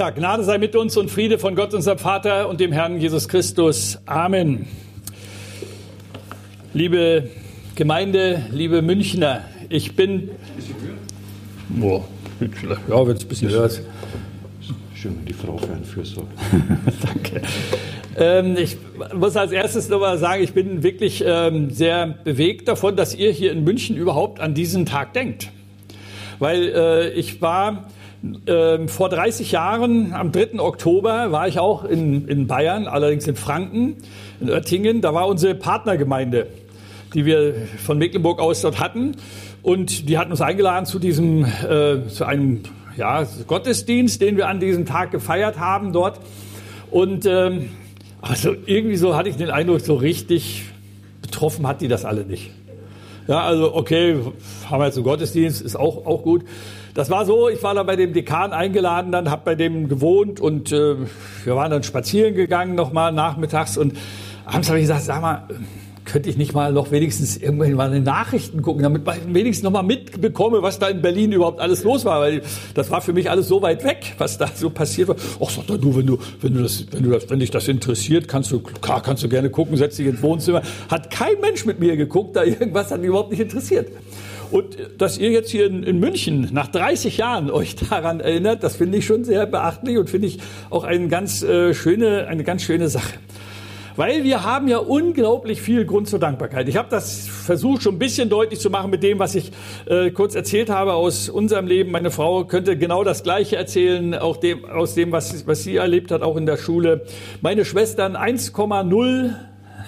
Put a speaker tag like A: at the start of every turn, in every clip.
A: Ja, Gnade sei mit uns und Friede von Gott, unserem Vater und dem Herrn Jesus Christus. Amen. Liebe Gemeinde, liebe Münchner, ich bin. Boah, ja, wenn es ein bisschen höher ist.
B: Schön, wenn die Frau für einen fürsorgt.
A: Danke. Ähm, ich muss als erstes nochmal sagen, ich bin wirklich ähm, sehr bewegt davon, dass ihr hier in München überhaupt an diesen Tag denkt. Weil äh, ich war ähm, vor 30 Jahren, am 3. Oktober, war ich auch in, in Bayern, allerdings in Franken, in Oettingen. Da war unsere Partnergemeinde, die wir von Mecklenburg aus dort hatten. Und die hatten uns eingeladen zu diesem, äh, zu einem ja, Gottesdienst, den wir an diesem Tag gefeiert haben dort. Und ähm, also irgendwie so hatte ich den Eindruck, so richtig betroffen hat die das alle nicht. Ja, also okay, haben wir jetzt einen Gottesdienst, ist auch, auch gut. Das war so, ich war da bei dem Dekan eingeladen, dann habe bei dem gewohnt und äh, wir waren dann spazieren gegangen nochmal nachmittags und abends habe ich gesagt, sag mal, könnte ich nicht mal noch wenigstens irgendwann mal in den Nachrichten gucken, damit ich wenigstens noch mal mitbekomme, was da in Berlin überhaupt alles los war, weil das war für mich alles so weit weg, was da so passiert war. Ach, sag doch du, wenn du, wenn du das, wenn du das, wenn dich das interessiert, kannst du, klar, kannst du gerne gucken, setz dich ins Wohnzimmer. Hat kein Mensch mit mir geguckt, da irgendwas hat mich überhaupt nicht interessiert. Und dass ihr jetzt hier in, in, München nach 30 Jahren euch daran erinnert, das finde ich schon sehr beachtlich und finde ich auch eine ganz äh, schöne, eine ganz schöne Sache. Weil wir haben ja unglaublich viel Grund zur Dankbarkeit. Ich habe das versucht schon ein bisschen deutlich zu machen mit dem, was ich äh, kurz erzählt habe aus unserem Leben. Meine Frau könnte genau das Gleiche erzählen, auch dem, aus dem, was, was sie erlebt hat, auch in der Schule. Meine Schwestern 1,0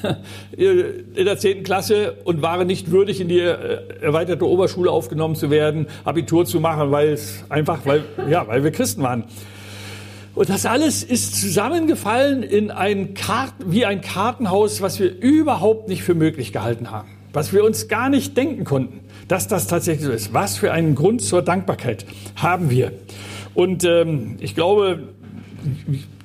A: in der zehnten Klasse und waren nicht würdig, in die äh, erweiterte Oberschule aufgenommen zu werden, Abitur zu machen, weil es einfach, weil, ja, weil wir Christen waren. Und das alles ist zusammengefallen in ein Karten, wie ein Kartenhaus, was wir überhaupt nicht für möglich gehalten haben. Was wir uns gar nicht denken konnten, dass das tatsächlich so ist. Was für einen Grund zur Dankbarkeit haben wir. Und ähm, ich glaube,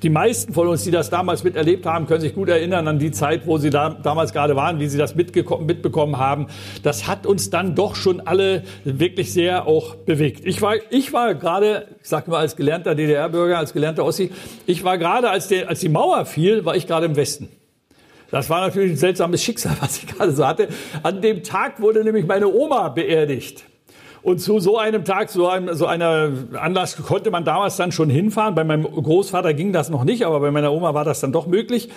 A: die meisten von uns, die das damals miterlebt haben, können sich gut erinnern an die Zeit, wo sie da, damals gerade waren, wie sie das mitbekommen haben. Das hat uns dann doch schon alle wirklich sehr auch bewegt. Ich war, ich war gerade, ich sage mal als gelernter DDR-Bürger, als gelernter Ossi, ich war gerade, als, als die Mauer fiel, war ich gerade im Westen. Das war natürlich ein seltsames Schicksal, was ich gerade so hatte. An dem Tag wurde nämlich meine Oma beerdigt. Und zu so einem Tag, so, einem, so einer Anlass konnte man damals dann schon hinfahren. Bei meinem Großvater ging das noch nicht, aber bei meiner Oma war das dann doch möglich.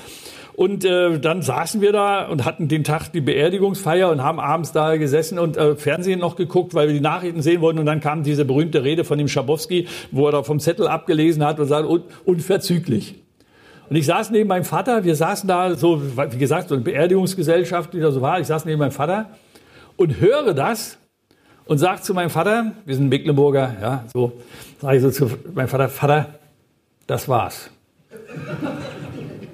A: Und äh, dann saßen wir da und hatten den Tag die Beerdigungsfeier und haben abends da gesessen und äh, Fernsehen noch geguckt, weil wir die Nachrichten sehen wollten. Und dann kam diese berühmte Rede von dem Schabowski, wo er da vom Zettel abgelesen hat und sagte, un unverzüglich. Und ich saß neben meinem Vater, wir saßen da so, wie gesagt, so eine Beerdigungsgesellschaft, die da so war. Ich saß neben meinem Vater und höre das und sagt zu meinem Vater, wir sind Mecklenburger, ja, so, sage ich so zu meinem Vater, Vater, das war's.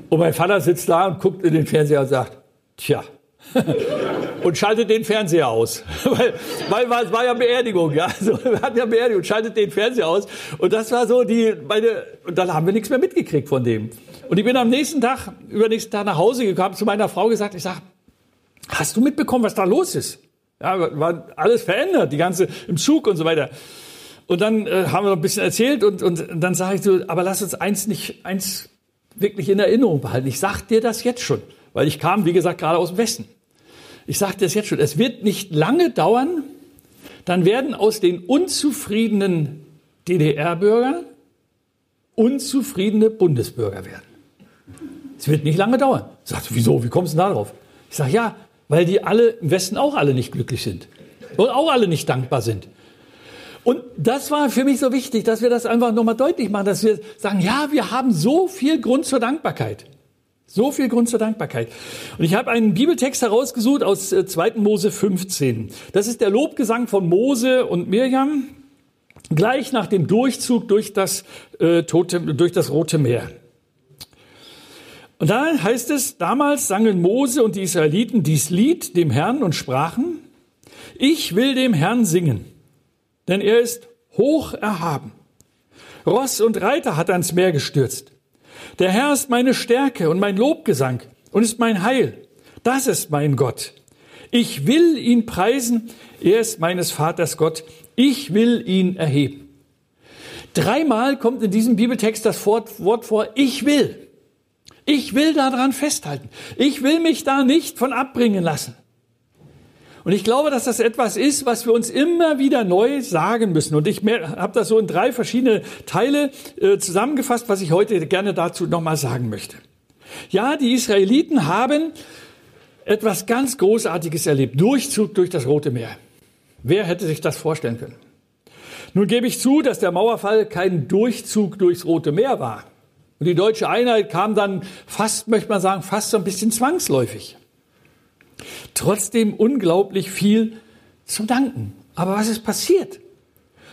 A: und mein Vater sitzt da und guckt in den Fernseher und sagt, tja, und schaltet den Fernseher aus. weil, weil es war ja Beerdigung, ja. Also, wir hatten ja Beerdigung, schaltet den Fernseher aus. Und das war so die, meine, und dann haben wir nichts mehr mitgekriegt von dem. Und ich bin am nächsten Tag, übernächsten Tag nach Hause gekommen, zu meiner Frau gesagt, ich sag, hast du mitbekommen, was da los ist? Ja, war alles verändert, die ganze im Zug und so weiter. Und dann äh, haben wir noch ein bisschen erzählt und, und dann sage ich so, aber lass uns eins nicht, eins wirklich in Erinnerung behalten. Ich sag dir das jetzt schon, weil ich kam, wie gesagt, gerade aus dem Westen. Ich sag dir das jetzt schon. Es wird nicht lange dauern, dann werden aus den unzufriedenen DDR-Bürgern unzufriedene Bundesbürger werden. Es wird nicht lange dauern. Sagt, wieso? Wie kommst du denn da drauf? Ich sage, ja, weil die alle im Westen auch alle nicht glücklich sind und auch alle nicht dankbar sind. Und das war für mich so wichtig, dass wir das einfach nochmal deutlich machen, dass wir sagen, ja, wir haben so viel Grund zur Dankbarkeit. So viel Grund zur Dankbarkeit. Und ich habe einen Bibeltext herausgesucht aus 2. Äh, Mose 15. Das ist der Lobgesang von Mose und Mirjam gleich nach dem Durchzug durch das, äh, Tote, durch das Rote Meer. Und da heißt es, damals sangen Mose und die Israeliten dies Lied dem Herrn und sprachen, ich will dem Herrn singen, denn er ist hoch erhaben. Ross und Reiter hat ans Meer gestürzt. Der Herr ist meine Stärke und mein Lobgesang und ist mein Heil. Das ist mein Gott. Ich will ihn preisen. Er ist meines Vaters Gott. Ich will ihn erheben. Dreimal kommt in diesem Bibeltext das Wort vor, ich will. Ich will daran festhalten. Ich will mich da nicht von abbringen lassen. Und ich glaube, dass das etwas ist, was wir uns immer wieder neu sagen müssen. Und ich habe das so in drei verschiedene Teile äh, zusammengefasst, was ich heute gerne dazu nochmal sagen möchte. Ja, die Israeliten haben etwas ganz Großartiges erlebt. Durchzug durch das Rote Meer. Wer hätte sich das vorstellen können? Nun gebe ich zu, dass der Mauerfall kein Durchzug durchs Rote Meer war. Und die deutsche Einheit kam dann fast, möchte man sagen, fast so ein bisschen zwangsläufig. Trotzdem unglaublich viel zu danken. Aber was ist passiert?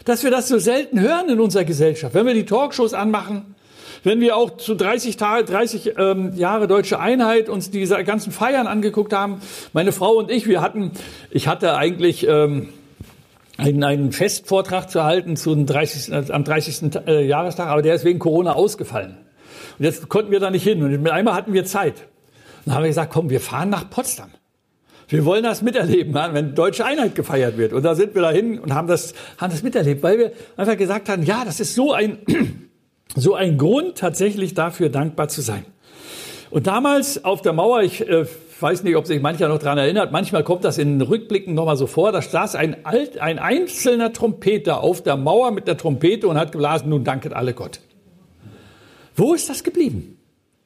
A: Dass wir das so selten hören in unserer Gesellschaft. Wenn wir die Talkshows anmachen, wenn wir auch zu 30, Tage, 30 ähm, Jahre deutsche Einheit uns diese ganzen Feiern angeguckt haben, meine Frau und ich, wir hatten, ich hatte eigentlich ähm, einen, einen Festvortrag zu halten zum 30, am 30. Äh, Jahrestag, aber der ist wegen Corona ausgefallen. Und jetzt konnten wir da nicht hin. Und einmal hatten wir Zeit. Dann haben wir gesagt, komm, wir fahren nach Potsdam. Wir wollen das miterleben, wenn deutsche Einheit gefeiert wird. Und da sind wir dahin und haben das, haben das miterlebt, weil wir einfach gesagt haben, ja, das ist so ein, so ein Grund, tatsächlich dafür dankbar zu sein. Und damals auf der Mauer, ich äh, weiß nicht, ob sich mancher noch dran erinnert, manchmal kommt das in Rückblicken nochmal so vor, da saß ein, alt, ein einzelner Trompeter auf der Mauer mit der Trompete und hat geblasen, nun danket alle Gott. Wo ist das geblieben?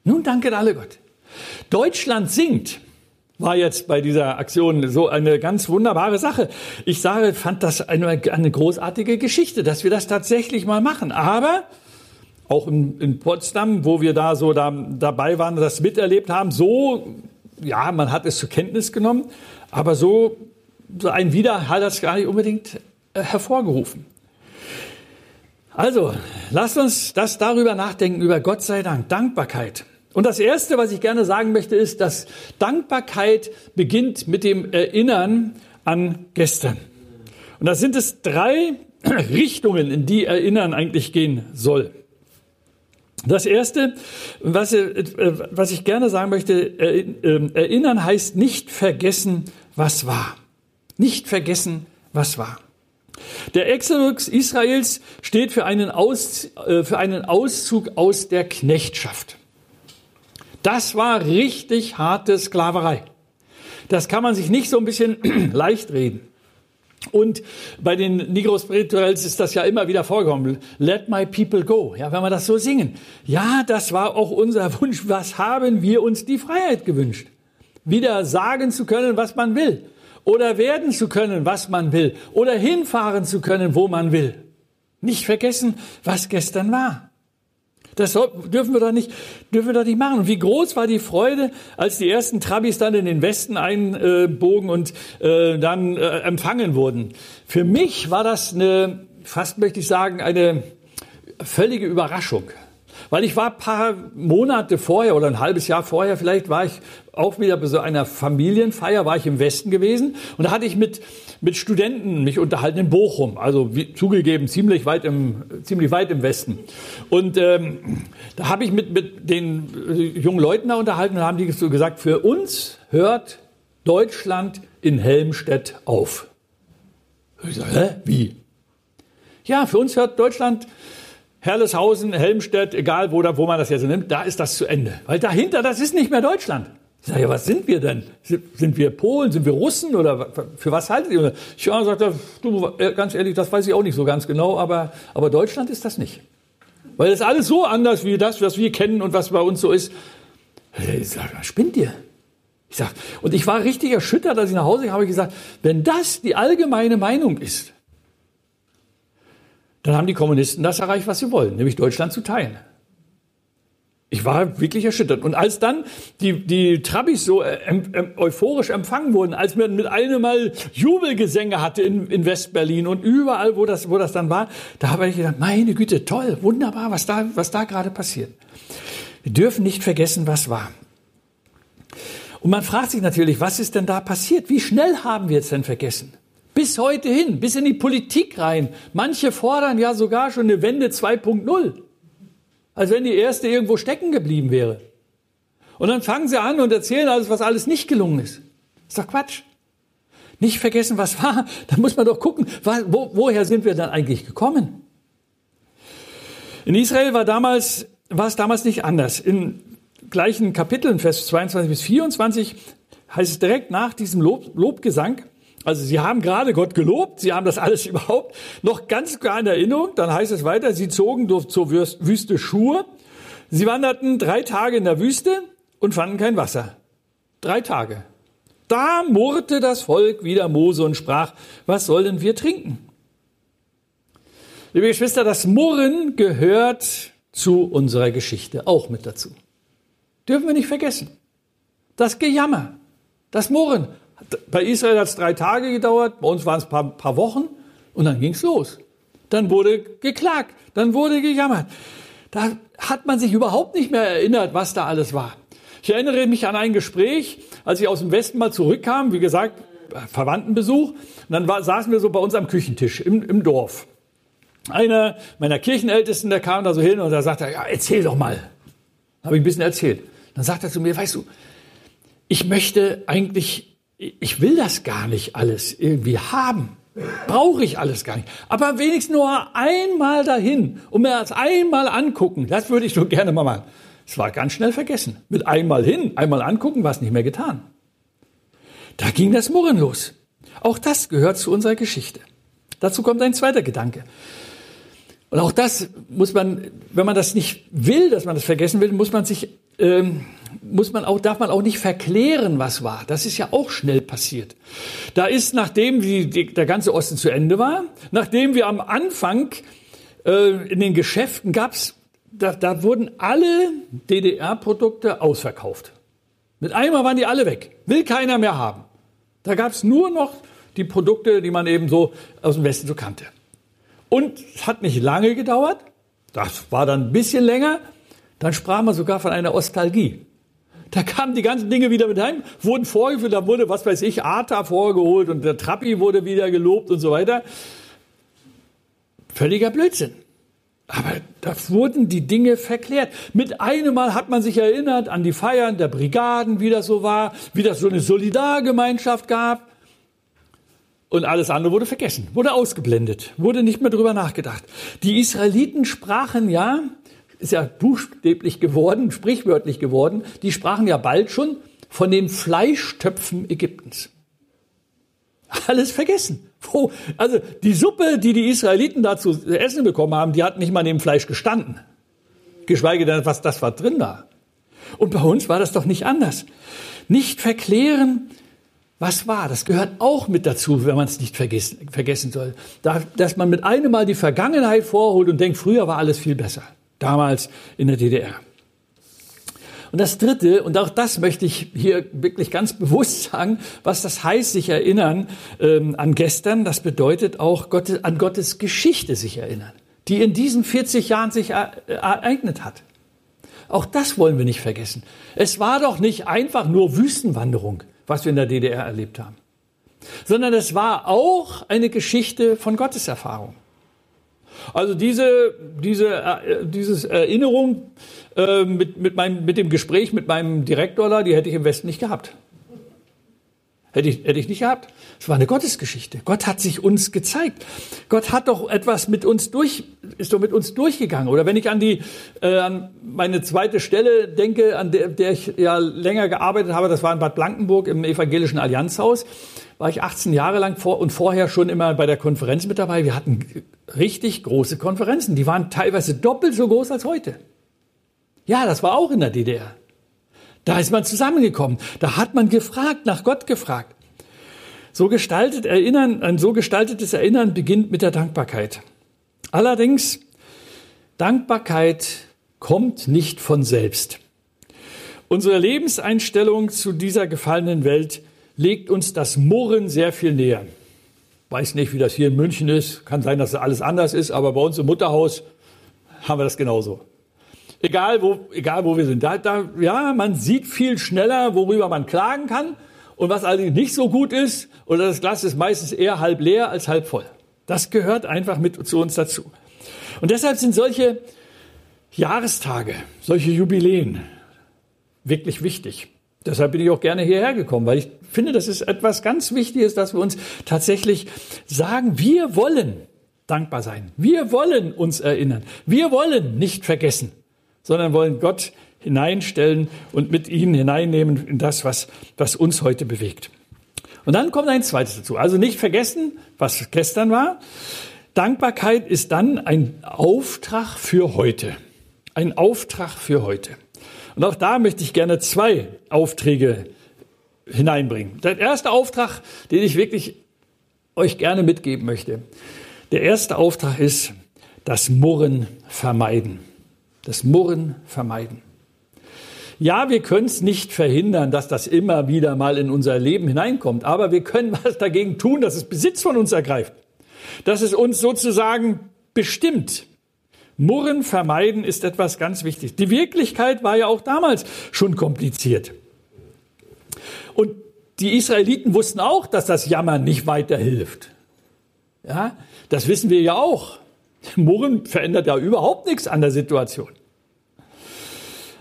A: Nun danket alle Gott. Deutschland singt war jetzt bei dieser Aktion so eine ganz wunderbare Sache. Ich sage, fand das eine, eine großartige Geschichte, dass wir das tatsächlich mal machen. Aber auch in, in Potsdam, wo wir da so da, dabei waren, das miterlebt haben, so, ja, man hat es zur Kenntnis genommen, aber so, so ein Wider hat das gar nicht unbedingt äh, hervorgerufen. Also, lasst uns das darüber nachdenken, über Gott sei Dank, Dankbarkeit. Und das Erste, was ich gerne sagen möchte, ist, dass Dankbarkeit beginnt mit dem Erinnern an gestern. Und da sind es drei Richtungen, in die Erinnern eigentlich gehen soll. Das Erste, was, was ich gerne sagen möchte, ähm, erinnern heißt nicht vergessen, was war. Nicht vergessen, was war. Der Exodus Israels steht für einen, Aus, äh, für einen Auszug aus der Knechtschaft. Das war richtig harte Sklaverei. Das kann man sich nicht so ein bisschen leicht reden. Und bei den Negro Spirituals ist das ja immer wieder vorgekommen. Let my people go. Ja, wenn wir das so singen. Ja, das war auch unser Wunsch. Was haben wir uns die Freiheit gewünscht? Wieder sagen zu können, was man will oder werden zu können, was man will, oder hinfahren zu können, wo man will. Nicht vergessen, was gestern war. Das dürfen wir doch nicht, dürfen wir doch nicht machen. Und wie groß war die Freude, als die ersten Trabis dann in den Westen einbogen und äh, dann äh, empfangen wurden. Für mich war das eine, fast möchte ich sagen, eine völlige Überraschung. Weil ich war paar Monate vorher oder ein halbes Jahr vorher vielleicht war ich auch wieder bei so einer Familienfeier, war ich im Westen gewesen und da hatte ich mit, mit Studenten mich unterhalten in Bochum, also wie, zugegeben ziemlich weit im, ziemlich weit im Westen. Und ähm, da habe ich mit, mit den äh, jungen Leuten da unterhalten und haben die so gesagt, für uns hört Deutschland in Helmstedt auf. Ich sage, hä, wie? Ja, für uns hört Deutschland Herleshausen, Helmstedt, egal wo, wo man das jetzt nimmt, da ist das zu Ende. Weil dahinter, das ist nicht mehr Deutschland. Ich sage, ja, was sind wir denn? Sind wir Polen? Sind wir Russen? Oder für was haltet ihr? Ja, sagt du, äh, ganz ehrlich, das weiß ich auch nicht so ganz genau, aber, aber Deutschland ist das nicht. Weil das ist alles so anders wie das, was wir kennen und was bei uns so ist. Ich sage, spinnt ihr? Ich sag, und ich war richtig erschüttert, als ich nach Hause kam, habe ich gesagt, wenn das die allgemeine Meinung ist, dann haben die Kommunisten das erreicht, was sie wollen, nämlich Deutschland zu teilen. Ich war wirklich erschüttert. Und als dann die, die Trabis so äh, euphorisch empfangen wurden, als man mit einem Mal Jubelgesänge hatte in, in Westberlin und überall, wo das, wo das dann war, da habe ich gedacht, meine Güte, toll, wunderbar, was da, was da gerade passiert. Wir dürfen nicht vergessen, was war. Und man fragt sich natürlich, was ist denn da passiert? Wie schnell haben wir es denn vergessen? Bis heute hin, bis in die Politik rein. Manche fordern ja sogar schon eine Wende 2.0. Als wenn die erste irgendwo stecken geblieben wäre. Und dann fangen sie an und erzählen alles, was alles nicht gelungen ist. Ist doch Quatsch. Nicht vergessen, was war. Da muss man doch gucken, wo, woher sind wir dann eigentlich gekommen? In Israel war damals, war es damals nicht anders. In gleichen Kapiteln, Vers 22 bis 24, heißt es direkt nach diesem Lob, Lobgesang, also sie haben gerade Gott gelobt, sie haben das alles überhaupt noch ganz klar in Erinnerung. Dann heißt es weiter, sie zogen durch zur Wüste Schuhe. Sie wanderten drei Tage in der Wüste und fanden kein Wasser. Drei Tage. Da murrte das Volk wieder Mose und sprach, was sollen wir trinken? Liebe Geschwister, das Murren gehört zu unserer Geschichte auch mit dazu. Dürfen wir nicht vergessen. Das Gejammer, das Murren. Bei Israel hat es drei Tage gedauert, bei uns waren es ein paar, paar Wochen und dann ging es los. Dann wurde geklagt, dann wurde gejammert. Da hat man sich überhaupt nicht mehr erinnert, was da alles war. Ich erinnere mich an ein Gespräch, als ich aus dem Westen mal zurückkam, wie gesagt, Verwandtenbesuch. Und dann war, saßen wir so bei uns am Küchentisch im, im Dorf. Einer meiner Kirchenältesten, der kam da so hin und da sagte ja, erzähl doch mal. Habe ich ein bisschen erzählt. Dann sagt er zu mir, weißt du, ich möchte eigentlich, ich will das gar nicht alles irgendwie haben. Brauche ich alles gar nicht. Aber wenigstens nur einmal dahin und mir das einmal angucken. Das würde ich so gerne mal machen. Es war ganz schnell vergessen. Mit einmal hin, einmal angucken, war es nicht mehr getan. Da ging das Murren los. Auch das gehört zu unserer Geschichte. Dazu kommt ein zweiter Gedanke. Und auch das muss man, wenn man das nicht will, dass man das vergessen will, muss man sich, ähm, muss man auch, darf man auch nicht verklären, was war. Das ist ja auch schnell passiert. Da ist, nachdem die, die, der ganze Osten zu Ende war, nachdem wir am Anfang äh, in den Geschäften gab's da, da wurden alle DDR-Produkte ausverkauft. Mit einmal waren die alle weg. Will keiner mehr haben. Da gab es nur noch die Produkte, die man eben so aus dem Westen so kannte. Und es hat nicht lange gedauert. Das war dann ein bisschen länger. Dann sprach man sogar von einer Ostalgie. Da kamen die ganzen Dinge wieder mit heim, wurden vorgeführt, da wurde, was weiß ich, Arta vorgeholt und der Trappi wurde wieder gelobt und so weiter. Völliger Blödsinn. Aber da wurden die Dinge verklärt. Mit einem Mal hat man sich erinnert an die Feiern der Brigaden, wie das so war, wie das so eine Solidargemeinschaft gab. Und alles andere wurde vergessen, wurde ausgeblendet, wurde nicht mehr drüber nachgedacht. Die Israeliten sprachen ja, ist ja buchstäblich geworden, sprichwörtlich geworden, die sprachen ja bald schon von den Fleischtöpfen Ägyptens. Alles vergessen. Also die Suppe, die die Israeliten da zu essen bekommen haben, die hat nicht mal neben Fleisch gestanden. Geschweige denn, was das war drin war. Und bei uns war das doch nicht anders. Nicht verklären, was war. Das gehört auch mit dazu, wenn man es nicht vergessen, vergessen soll. Da, dass man mit einem Mal die Vergangenheit vorholt und denkt, früher war alles viel besser. Damals in der DDR. Und das Dritte, und auch das möchte ich hier wirklich ganz bewusst sagen, was das heißt, sich erinnern ähm, an gestern, das bedeutet auch Gottes, an Gottes Geschichte sich erinnern, die in diesen 40 Jahren sich ereignet hat. Auch das wollen wir nicht vergessen. Es war doch nicht einfach nur Wüstenwanderung, was wir in der DDR erlebt haben, sondern es war auch eine Geschichte von Gotteserfahrung. Also diese, diese, äh, dieses Erinnerung äh, mit, mit, meinem, mit dem Gespräch mit meinem Direktor da, die hätte ich im Westen nicht gehabt. Hätte ich, hätte ich nicht gehabt. Es war eine Gottesgeschichte. Gott hat sich uns gezeigt. Gott hat doch etwas mit uns durch, ist doch mit uns durchgegangen. Oder wenn ich an die, äh, an meine zweite Stelle denke, an der, der ich ja länger gearbeitet habe, das war in Bad Blankenburg im evangelischen Allianzhaus, war ich 18 Jahre lang vor und vorher schon immer bei der Konferenz mit dabei. Wir hatten richtig große Konferenzen. Die waren teilweise doppelt so groß als heute. Ja, das war auch in der DDR. Da ist man zusammengekommen. Da hat man gefragt, nach Gott gefragt. So gestaltet Erinnern, ein so gestaltetes Erinnern beginnt mit der Dankbarkeit. Allerdings, Dankbarkeit kommt nicht von selbst. Unsere Lebenseinstellung zu dieser gefallenen Welt legt uns das Murren sehr viel näher. Weiß nicht, wie das hier in München ist. Kann sein, dass alles anders ist, aber bei uns im Mutterhaus haben wir das genauso. Egal wo, egal wo wir sind. Da, da, ja, man sieht viel schneller, worüber man klagen kann. Und was allerdings nicht so gut ist, oder das Glas ist meistens eher halb leer als halb voll. Das gehört einfach mit zu uns dazu. Und deshalb sind solche Jahrestage, solche Jubiläen wirklich wichtig. Deshalb bin ich auch gerne hierher gekommen, weil ich finde, das ist etwas ganz Wichtiges, dass wir uns tatsächlich sagen, wir wollen dankbar sein. Wir wollen uns erinnern. Wir wollen nicht vergessen, sondern wollen Gott hineinstellen und mit ihnen hineinnehmen in das, was, was uns heute bewegt. Und dann kommt ein zweites dazu. Also nicht vergessen, was gestern war. Dankbarkeit ist dann ein Auftrag für heute. Ein Auftrag für heute. Und auch da möchte ich gerne zwei Aufträge hineinbringen. Der erste Auftrag, den ich wirklich euch gerne mitgeben möchte. Der erste Auftrag ist das Murren vermeiden. Das Murren vermeiden. Ja, wir können es nicht verhindern, dass das immer wieder mal in unser Leben hineinkommt, aber wir können was dagegen tun, dass es Besitz von uns ergreift, dass es uns sozusagen bestimmt. Murren vermeiden ist etwas ganz wichtig. Die Wirklichkeit war ja auch damals schon kompliziert. Und die Israeliten wussten auch, dass das Jammern nicht weiterhilft. Ja, das wissen wir ja auch. Murren verändert ja überhaupt nichts an der Situation.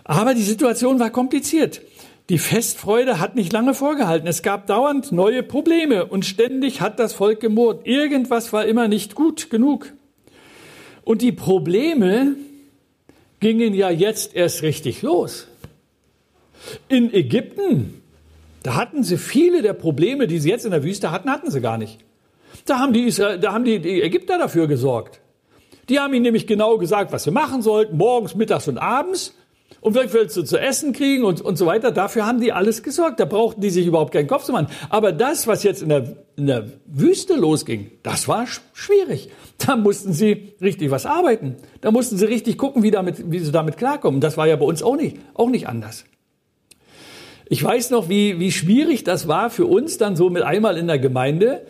A: Aber die Situation war kompliziert. Die Festfreude hat nicht lange vorgehalten. Es gab dauernd neue Probleme und ständig hat das Volk gemurrt. Irgendwas war immer nicht gut genug. Und die Probleme gingen ja jetzt erst richtig los. In Ägypten, da hatten sie viele der Probleme, die sie jetzt in der Wüste hatten, hatten sie gar nicht. Da haben die, Israel, da haben die, Ägypter dafür gesorgt. Die haben ihnen nämlich genau gesagt, was sie machen sollten, morgens, mittags und abends und vielleicht willst du zu essen kriegen und, und so weiter. Dafür haben die alles gesorgt. Da brauchten die sich überhaupt keinen Kopf zu machen. Aber das, was jetzt in der, in der Wüste losging, das war schwierig. Da mussten sie richtig was arbeiten. Da mussten sie richtig gucken, wie, damit, wie sie damit klarkommen. Das war ja bei uns auch nicht, auch nicht anders. Ich weiß noch, wie, wie schwierig das war für uns dann so mit einmal in der Gemeinde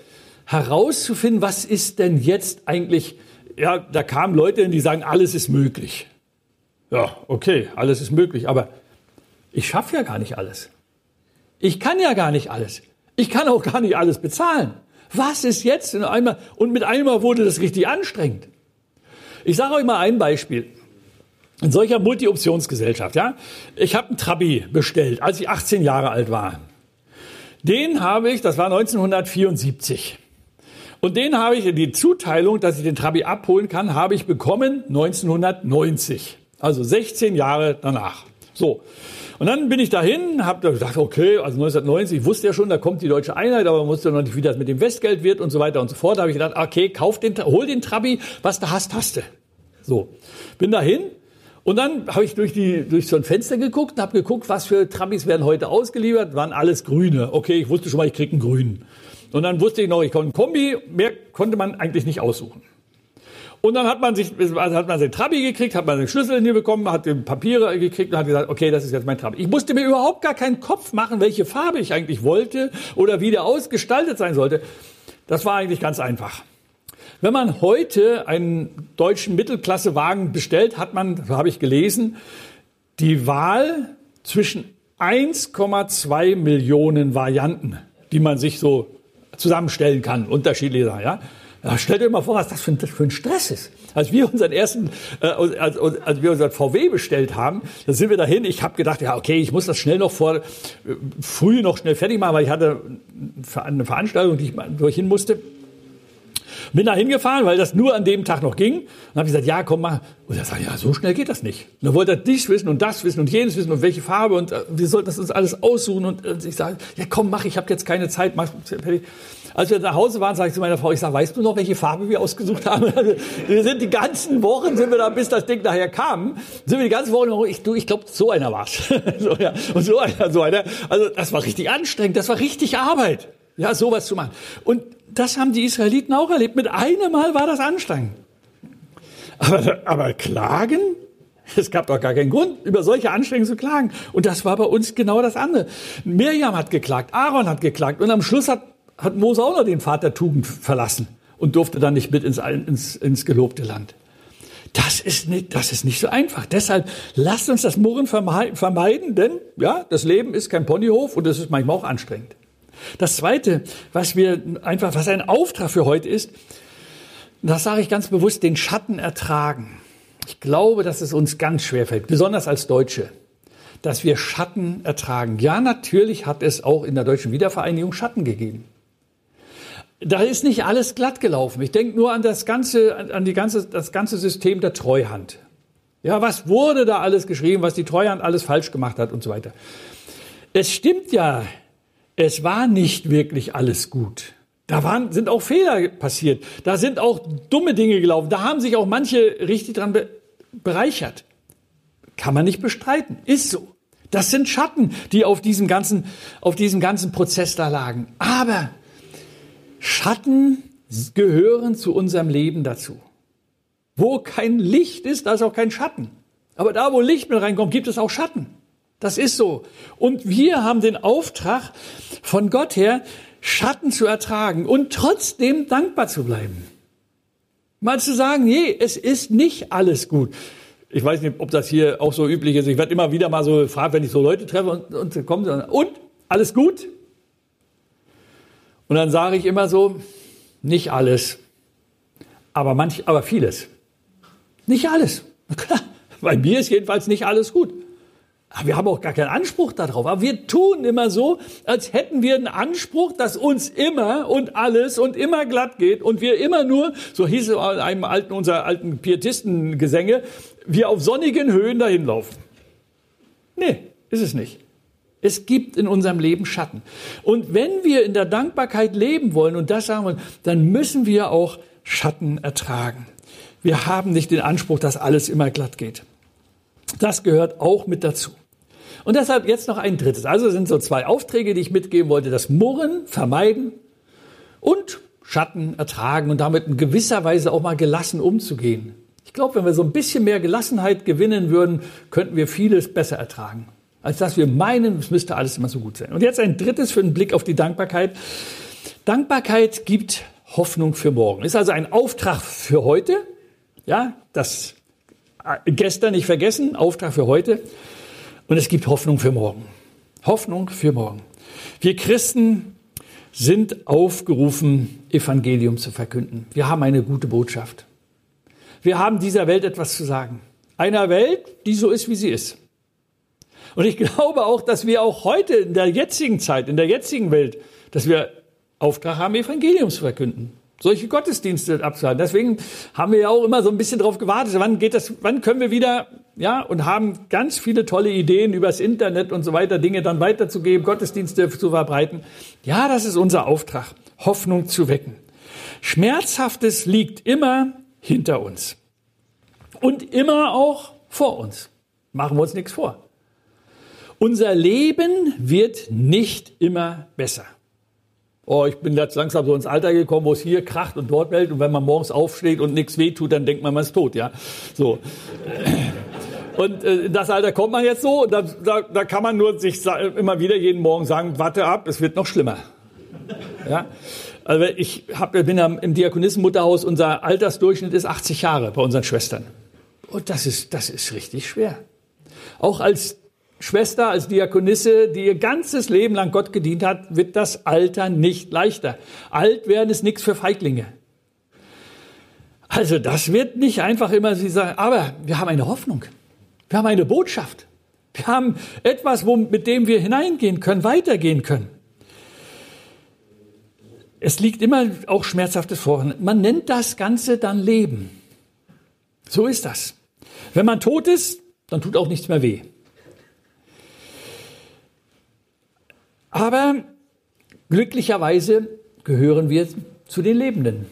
A: herauszufinden, was ist denn jetzt eigentlich, ja, da kamen Leute, die sagen, alles ist möglich. Ja, okay, alles ist möglich, aber ich schaffe ja gar nicht alles. Ich kann ja gar nicht alles. Ich kann auch gar nicht alles bezahlen. Was ist jetzt in einmal? Und mit einmal wurde das richtig anstrengend. Ich sage euch mal ein Beispiel. In solcher Multi-Optionsgesellschaft, ja. Ich habe einen Trabi bestellt, als ich 18 Jahre alt war. Den habe ich, das war 1974. Und den habe ich, die Zuteilung, dass ich den Trabi abholen kann, habe ich bekommen 1990. Also 16 Jahre danach. So. Und dann bin ich dahin, habe gesagt, okay, also 1990, ich wusste ja schon, da kommt die deutsche Einheit, aber man wusste noch nicht, wie das mit dem Westgeld wird und so weiter und so fort. Da habe ich gedacht, okay, kauf den, hol den Trabi, was du hast, hast du. So. Bin dahin und dann habe ich durch, die, durch so ein Fenster geguckt und habe geguckt, was für Trabis werden heute ausgeliefert. Waren alles grüne. Okay, ich wusste schon mal, ich krieg einen grünen. Und dann wusste ich noch, ich konnte einen Kombi. Mehr konnte man eigentlich nicht aussuchen. Und dann hat man sich, also hat man den Trabi gekriegt, hat man den Schlüssel hier bekommen, hat den Papiere gekriegt und hat gesagt, okay, das ist jetzt mein Trabi. Ich musste mir überhaupt gar keinen Kopf machen, welche Farbe ich eigentlich wollte oder wie der ausgestaltet sein sollte. Das war eigentlich ganz einfach. Wenn man heute einen deutschen Mittelklassewagen bestellt, hat man, habe ich gelesen, die Wahl zwischen 1,2 Millionen Varianten, die man sich so zusammenstellen kann, unterschiedliche Sachen, ja. Ja, stell dir mal vor, was das für ein, für ein Stress ist. Als wir unseren ersten, äh, als, als wir unseren VW bestellt haben, da sind wir dahin. Ich habe gedacht, ja, okay, ich muss das schnell noch vor, äh, früh noch schnell fertig machen, weil ich hatte eine Veranstaltung, die ich durch hin musste. Bin da hingefahren, weil das nur an dem Tag noch ging. Und habe gesagt, ja, komm mal. Und er sagt, ja, so schnell geht das nicht. Und dann wollte er dies wissen und das wissen und jenes wissen und welche Farbe und äh, wir sollten das uns alles aussuchen. Und ich sage, ja, komm, mach, ich habe jetzt keine Zeit. Mach. Als wir nach Hause waren, sage ich zu meiner Frau, ich sage, weißt du noch, welche Farbe wir ausgesucht haben? wir sind die ganzen Wochen, sind wir da, bis das Ding nachher kam, sind wir die ganzen Wochen, ich, du, ich glaube, so einer war's. so, ja. Und so einer, so einer. Also das war richtig anstrengend, das war richtig Arbeit. Ja, sowas zu machen. Und das haben die Israeliten auch erlebt. Mit einem Mal war das anstrengend. Aber, aber klagen? Es gab doch gar keinen Grund, über solche Anstrengungen zu klagen. Und das war bei uns genau das andere. Mirjam hat geklagt, Aaron hat geklagt und am Schluss hat hat Mose auch noch den der Tugend verlassen und durfte dann nicht mit ins, ins, ins gelobte Land. Das ist nicht, das ist nicht so einfach. Deshalb lasst uns das Murren vermeiden, denn ja, das Leben ist kein Ponyhof und es ist manchmal auch anstrengend. Das zweite, was wir einfach, was ein Auftrag für heute ist, das sage ich ganz bewusst, den Schatten ertragen. Ich glaube, dass es uns ganz schwer fällt, besonders als Deutsche, dass wir Schatten ertragen. Ja, natürlich hat es auch in der deutschen Wiedervereinigung Schatten gegeben. Da ist nicht alles glatt gelaufen. Ich denke nur an das ganze, an die ganze, das ganze System der Treuhand. Ja, was wurde da alles geschrieben, was die Treuhand alles falsch gemacht hat und so weiter. Es stimmt ja, es war nicht wirklich alles gut. Da waren, sind auch Fehler passiert. Da sind auch dumme Dinge gelaufen. Da haben sich auch manche richtig dran be bereichert. Kann man nicht bestreiten. Ist so. Das sind Schatten, die auf diesem ganzen, auf diesem ganzen Prozess da lagen. Aber Schatten gehören zu unserem Leben dazu. Wo kein Licht ist, da ist auch kein Schatten. Aber da, wo Licht mit reinkommt, gibt es auch Schatten. Das ist so. Und wir haben den Auftrag von Gott her, Schatten zu ertragen und trotzdem dankbar zu bleiben. Mal zu sagen, nee, es ist nicht alles gut. Ich weiß nicht, ob das hier auch so üblich ist. Ich werde immer wieder mal so gefragt, wenn ich so Leute treffe und, und kommen, und alles gut? Und dann sage ich immer so, nicht alles, aber manch, aber vieles. Nicht alles. Klar, bei mir ist jedenfalls nicht alles gut. Aber wir haben auch gar keinen Anspruch darauf. Aber wir tun immer so, als hätten wir einen Anspruch, dass uns immer und alles und immer glatt geht und wir immer nur, so hieß es in einem alten, unserer alten Pietistengesänge, wir auf sonnigen Höhen dahin laufen. Nee, ist es nicht. Es gibt in unserem Leben Schatten. Und wenn wir in der Dankbarkeit leben wollen, und das sagen wir, dann müssen wir auch Schatten ertragen. Wir haben nicht den Anspruch, dass alles immer glatt geht. Das gehört auch mit dazu. Und deshalb jetzt noch ein drittes. Also sind so zwei Aufträge, die ich mitgeben wollte. Das Murren vermeiden und Schatten ertragen und damit in gewisser Weise auch mal gelassen umzugehen. Ich glaube, wenn wir so ein bisschen mehr Gelassenheit gewinnen würden, könnten wir vieles besser ertragen als dass wir meinen, es müsste alles immer so gut sein. Und jetzt ein drittes für den Blick auf die Dankbarkeit. Dankbarkeit gibt Hoffnung für morgen. Ist also ein Auftrag für heute. Ja, das gestern nicht vergessen, Auftrag für heute. Und es gibt Hoffnung für morgen. Hoffnung für morgen. Wir Christen sind aufgerufen, Evangelium zu verkünden. Wir haben eine gute Botschaft. Wir haben dieser Welt etwas zu sagen. Einer Welt, die so ist, wie sie ist. Und ich glaube auch, dass wir auch heute in der jetzigen Zeit, in der jetzigen Welt, dass wir Auftrag haben, Evangelium zu verkünden. Solche Gottesdienste abzuhalten. Deswegen haben wir ja auch immer so ein bisschen darauf gewartet. Wann geht das, wann können wir wieder, ja, und haben ganz viele tolle Ideen übers Internet und so weiter, Dinge dann weiterzugeben, Gottesdienste zu verbreiten. Ja, das ist unser Auftrag, Hoffnung zu wecken. Schmerzhaftes liegt immer hinter uns. Und immer auch vor uns. Machen wir uns nichts vor. Unser Leben wird nicht immer besser. Oh, ich bin jetzt langsam so ins Alter gekommen, wo es hier kracht und dort bellt und wenn man morgens aufsteht und nichts wehtut, dann denkt man, man ist tot, ja. So. Und äh, in das Alter kommt man jetzt so, da, da, da kann man nur sich immer wieder jeden Morgen sagen, warte ab, es wird noch schlimmer. Ja? Also ich hab, bin im Diakonissenmutterhaus, unser Altersdurchschnitt ist 80 Jahre bei unseren Schwestern. Und das ist, das ist richtig schwer. Auch als Schwester, als Diakonisse, die ihr ganzes Leben lang Gott gedient hat, wird das Alter nicht leichter. Alt werden ist nichts für Feiglinge. Also das wird nicht einfach immer sie sagen, aber wir haben eine Hoffnung. Wir haben eine Botschaft. Wir haben etwas, wo, mit dem wir hineingehen können, weitergehen können. Es liegt immer auch Schmerzhaftes vor. Man nennt das Ganze dann Leben. So ist das. Wenn man tot ist, dann tut auch nichts mehr weh. Aber glücklicherweise gehören wir zu den Lebenden.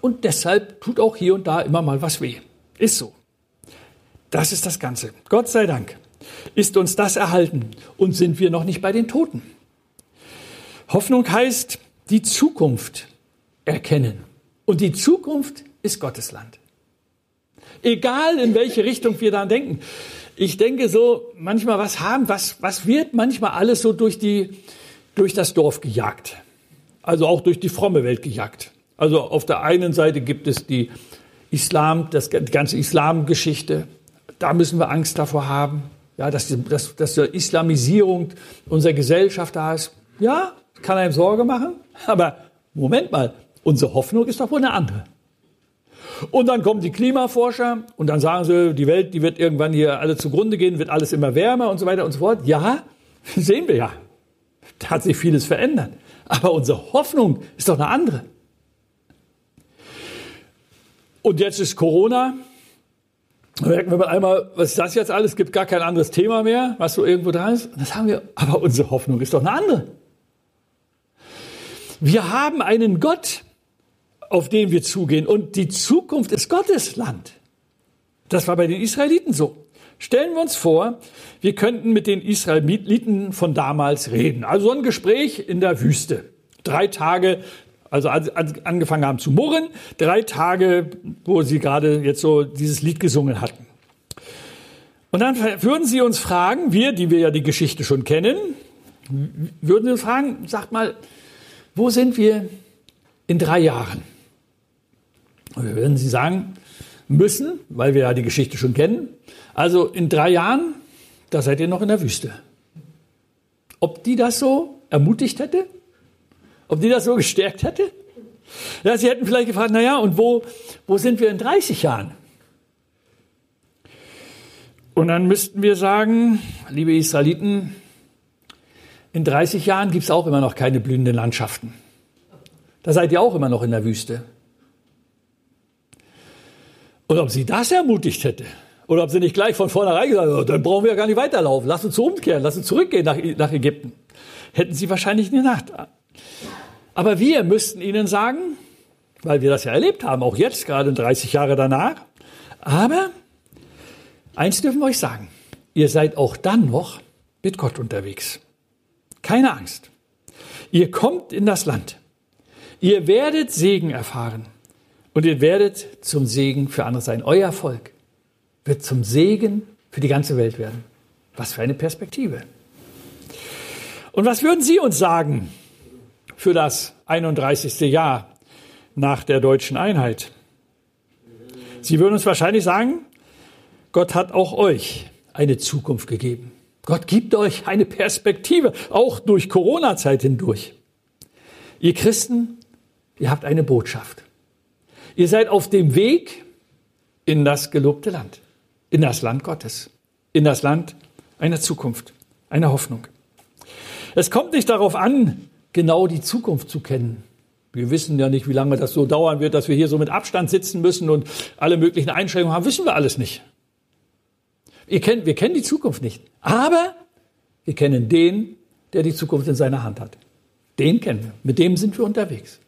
A: Und deshalb tut auch hier und da immer mal was weh. Ist so. Das ist das Ganze. Gott sei Dank ist uns das erhalten und sind wir noch nicht bei den Toten. Hoffnung heißt die Zukunft erkennen. Und die Zukunft ist Gottes Land. Egal in welche Richtung wir da denken ich denke so, manchmal was haben, was, was wird manchmal alles so durch die, durch das Dorf gejagt? Also auch durch die fromme Welt gejagt. Also auf der einen Seite gibt es die Islam, das, die ganze Islamgeschichte, da müssen wir Angst davor haben, ja, dass, die, dass, dass die Islamisierung unserer Gesellschaft da ist. Ja, kann einem Sorge machen, aber Moment mal, unsere Hoffnung ist doch wohl eine andere. Und dann kommen die Klimaforscher und dann sagen sie, die Welt, die wird irgendwann hier alle zugrunde gehen, wird alles immer wärmer und so weiter und so fort. Ja, sehen wir ja. Da hat sich vieles verändert. Aber unsere Hoffnung ist doch eine andere. Und jetzt ist Corona. Da merken wir mal einmal, was ist das jetzt alles? Es gibt gar kein anderes Thema mehr, was so irgendwo da ist. Und das haben wir. Aber unsere Hoffnung ist doch eine andere. Wir haben einen Gott, auf den wir zugehen. Und die Zukunft ist Gottes Land. Das war bei den Israeliten so. Stellen wir uns vor, wir könnten mit den Israeliten von damals reden. Also so ein Gespräch in der Wüste. Drei Tage, also angefangen haben zu murren, drei Tage, wo sie gerade jetzt so dieses Lied gesungen hatten. Und dann würden sie uns fragen, wir, die wir ja die Geschichte schon kennen, würden sie uns fragen, sagt mal, wo sind wir in drei Jahren? Wir würden sie sagen müssen, weil wir ja die Geschichte schon kennen, also in drei Jahren, da seid ihr noch in der Wüste. Ob die das so ermutigt hätte? Ob die das so gestärkt hätte? Ja, sie hätten vielleicht gefragt, naja, und wo, wo sind wir in 30 Jahren? Und dann müssten wir sagen, liebe Israeliten, in 30 Jahren gibt es auch immer noch keine blühenden Landschaften. Da seid ihr auch immer noch in der Wüste. Und ob sie das ermutigt hätte, oder ob sie nicht gleich von vornherein gesagt haben, dann brauchen wir ja gar nicht weiterlaufen, lass uns umkehren, lass uns zurückgehen nach, nach Ägypten. Hätten sie wahrscheinlich nicht gedacht. Aber wir müssten ihnen sagen, weil wir das ja erlebt haben, auch jetzt, gerade 30 Jahre danach, aber eins dürfen wir euch sagen, ihr seid auch dann noch mit Gott unterwegs. Keine Angst. Ihr kommt in das Land. Ihr werdet Segen erfahren. Und ihr werdet zum Segen für andere sein. Euer Volk wird zum Segen für die ganze Welt werden. Was für eine Perspektive. Und was würden Sie uns sagen für das 31. Jahr nach der deutschen Einheit? Sie würden uns wahrscheinlich sagen, Gott hat auch euch eine Zukunft gegeben. Gott gibt euch eine Perspektive, auch durch Corona-Zeit hindurch. Ihr Christen, ihr habt eine Botschaft. Ihr seid auf dem Weg in das gelobte Land, in das Land Gottes, in das Land einer Zukunft, einer Hoffnung. Es kommt nicht darauf an, genau die Zukunft zu kennen. Wir wissen ja nicht, wie lange das so dauern wird, dass wir hier so mit Abstand sitzen müssen und alle möglichen Einschränkungen haben. Wissen wir alles nicht. Ihr kennt, wir kennen die Zukunft nicht. Aber wir kennen den, der die Zukunft in seiner Hand hat. Den kennen wir. Mit dem sind wir unterwegs.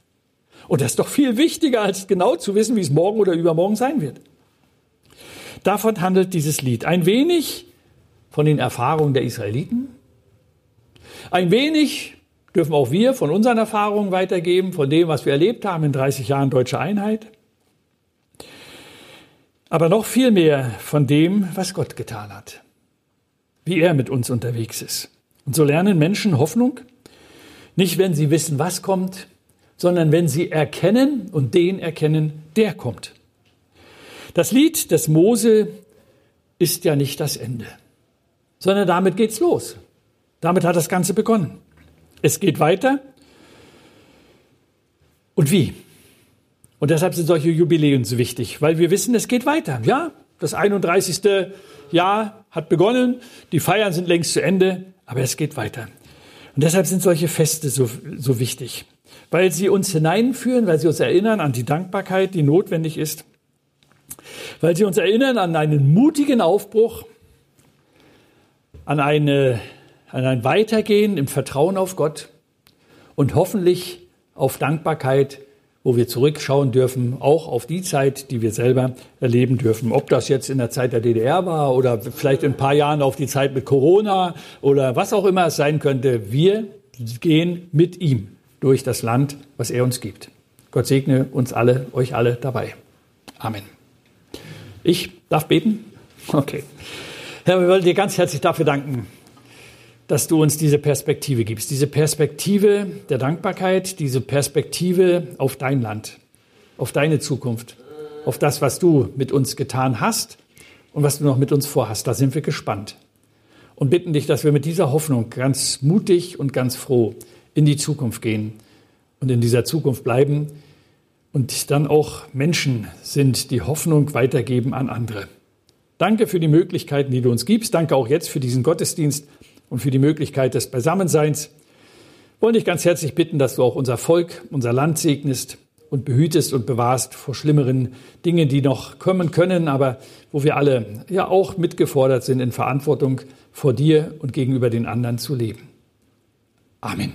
A: Und das ist doch viel wichtiger, als genau zu wissen, wie es morgen oder übermorgen sein wird. Davon handelt dieses Lied. Ein wenig von den Erfahrungen der Israeliten. Ein wenig dürfen auch wir von unseren Erfahrungen weitergeben, von dem, was wir erlebt haben in 30 Jahren deutsche Einheit. Aber noch viel mehr von dem, was Gott getan hat. Wie er mit uns unterwegs ist. Und so lernen Menschen Hoffnung, nicht wenn sie wissen, was kommt, sondern wenn sie erkennen und den erkennen, der kommt. Das Lied des Mose ist ja nicht das Ende, sondern damit geht's los. Damit hat das Ganze begonnen. Es geht weiter. Und wie? Und deshalb sind solche Jubiläen so wichtig, weil wir wissen, es geht weiter. Ja, das 31. Jahr hat begonnen, die Feiern sind längst zu Ende, aber es geht weiter. Und deshalb sind solche Feste so, so wichtig weil sie uns hineinführen, weil sie uns erinnern an die Dankbarkeit, die notwendig ist, weil sie uns erinnern an einen mutigen Aufbruch, an, eine, an ein Weitergehen im Vertrauen auf Gott und hoffentlich auf Dankbarkeit, wo wir zurückschauen dürfen, auch auf die Zeit, die wir selber erleben dürfen. Ob das jetzt in der Zeit der DDR war oder vielleicht in ein paar Jahren auf die Zeit mit Corona oder was auch immer es sein könnte, wir gehen mit ihm durch das Land, was er uns gibt. Gott segne uns alle, euch alle dabei. Amen. Ich darf beten? Okay. Herr, wir wollen dir ganz herzlich dafür danken, dass du uns diese Perspektive gibst. Diese Perspektive der Dankbarkeit, diese Perspektive auf dein Land, auf deine Zukunft. auf das, was du mit uns getan hast und was du noch mit uns vorhast. Da sind wir gespannt und bitten dich, dass wir mit dieser Hoffnung ganz mutig und ganz froh in die Zukunft gehen und in dieser Zukunft bleiben und dann auch Menschen sind, die Hoffnung weitergeben an andere. Danke für die Möglichkeiten, die du uns gibst. Danke auch jetzt für diesen Gottesdienst und für die Möglichkeit des Beisammenseins. Wollen dich ganz herzlich bitten, dass du auch unser Volk, unser Land segnest und behütest und bewahrst vor schlimmeren Dingen, die noch kommen können, aber wo wir alle ja auch mitgefordert sind, in Verantwortung vor dir und gegenüber den anderen zu leben. Amen.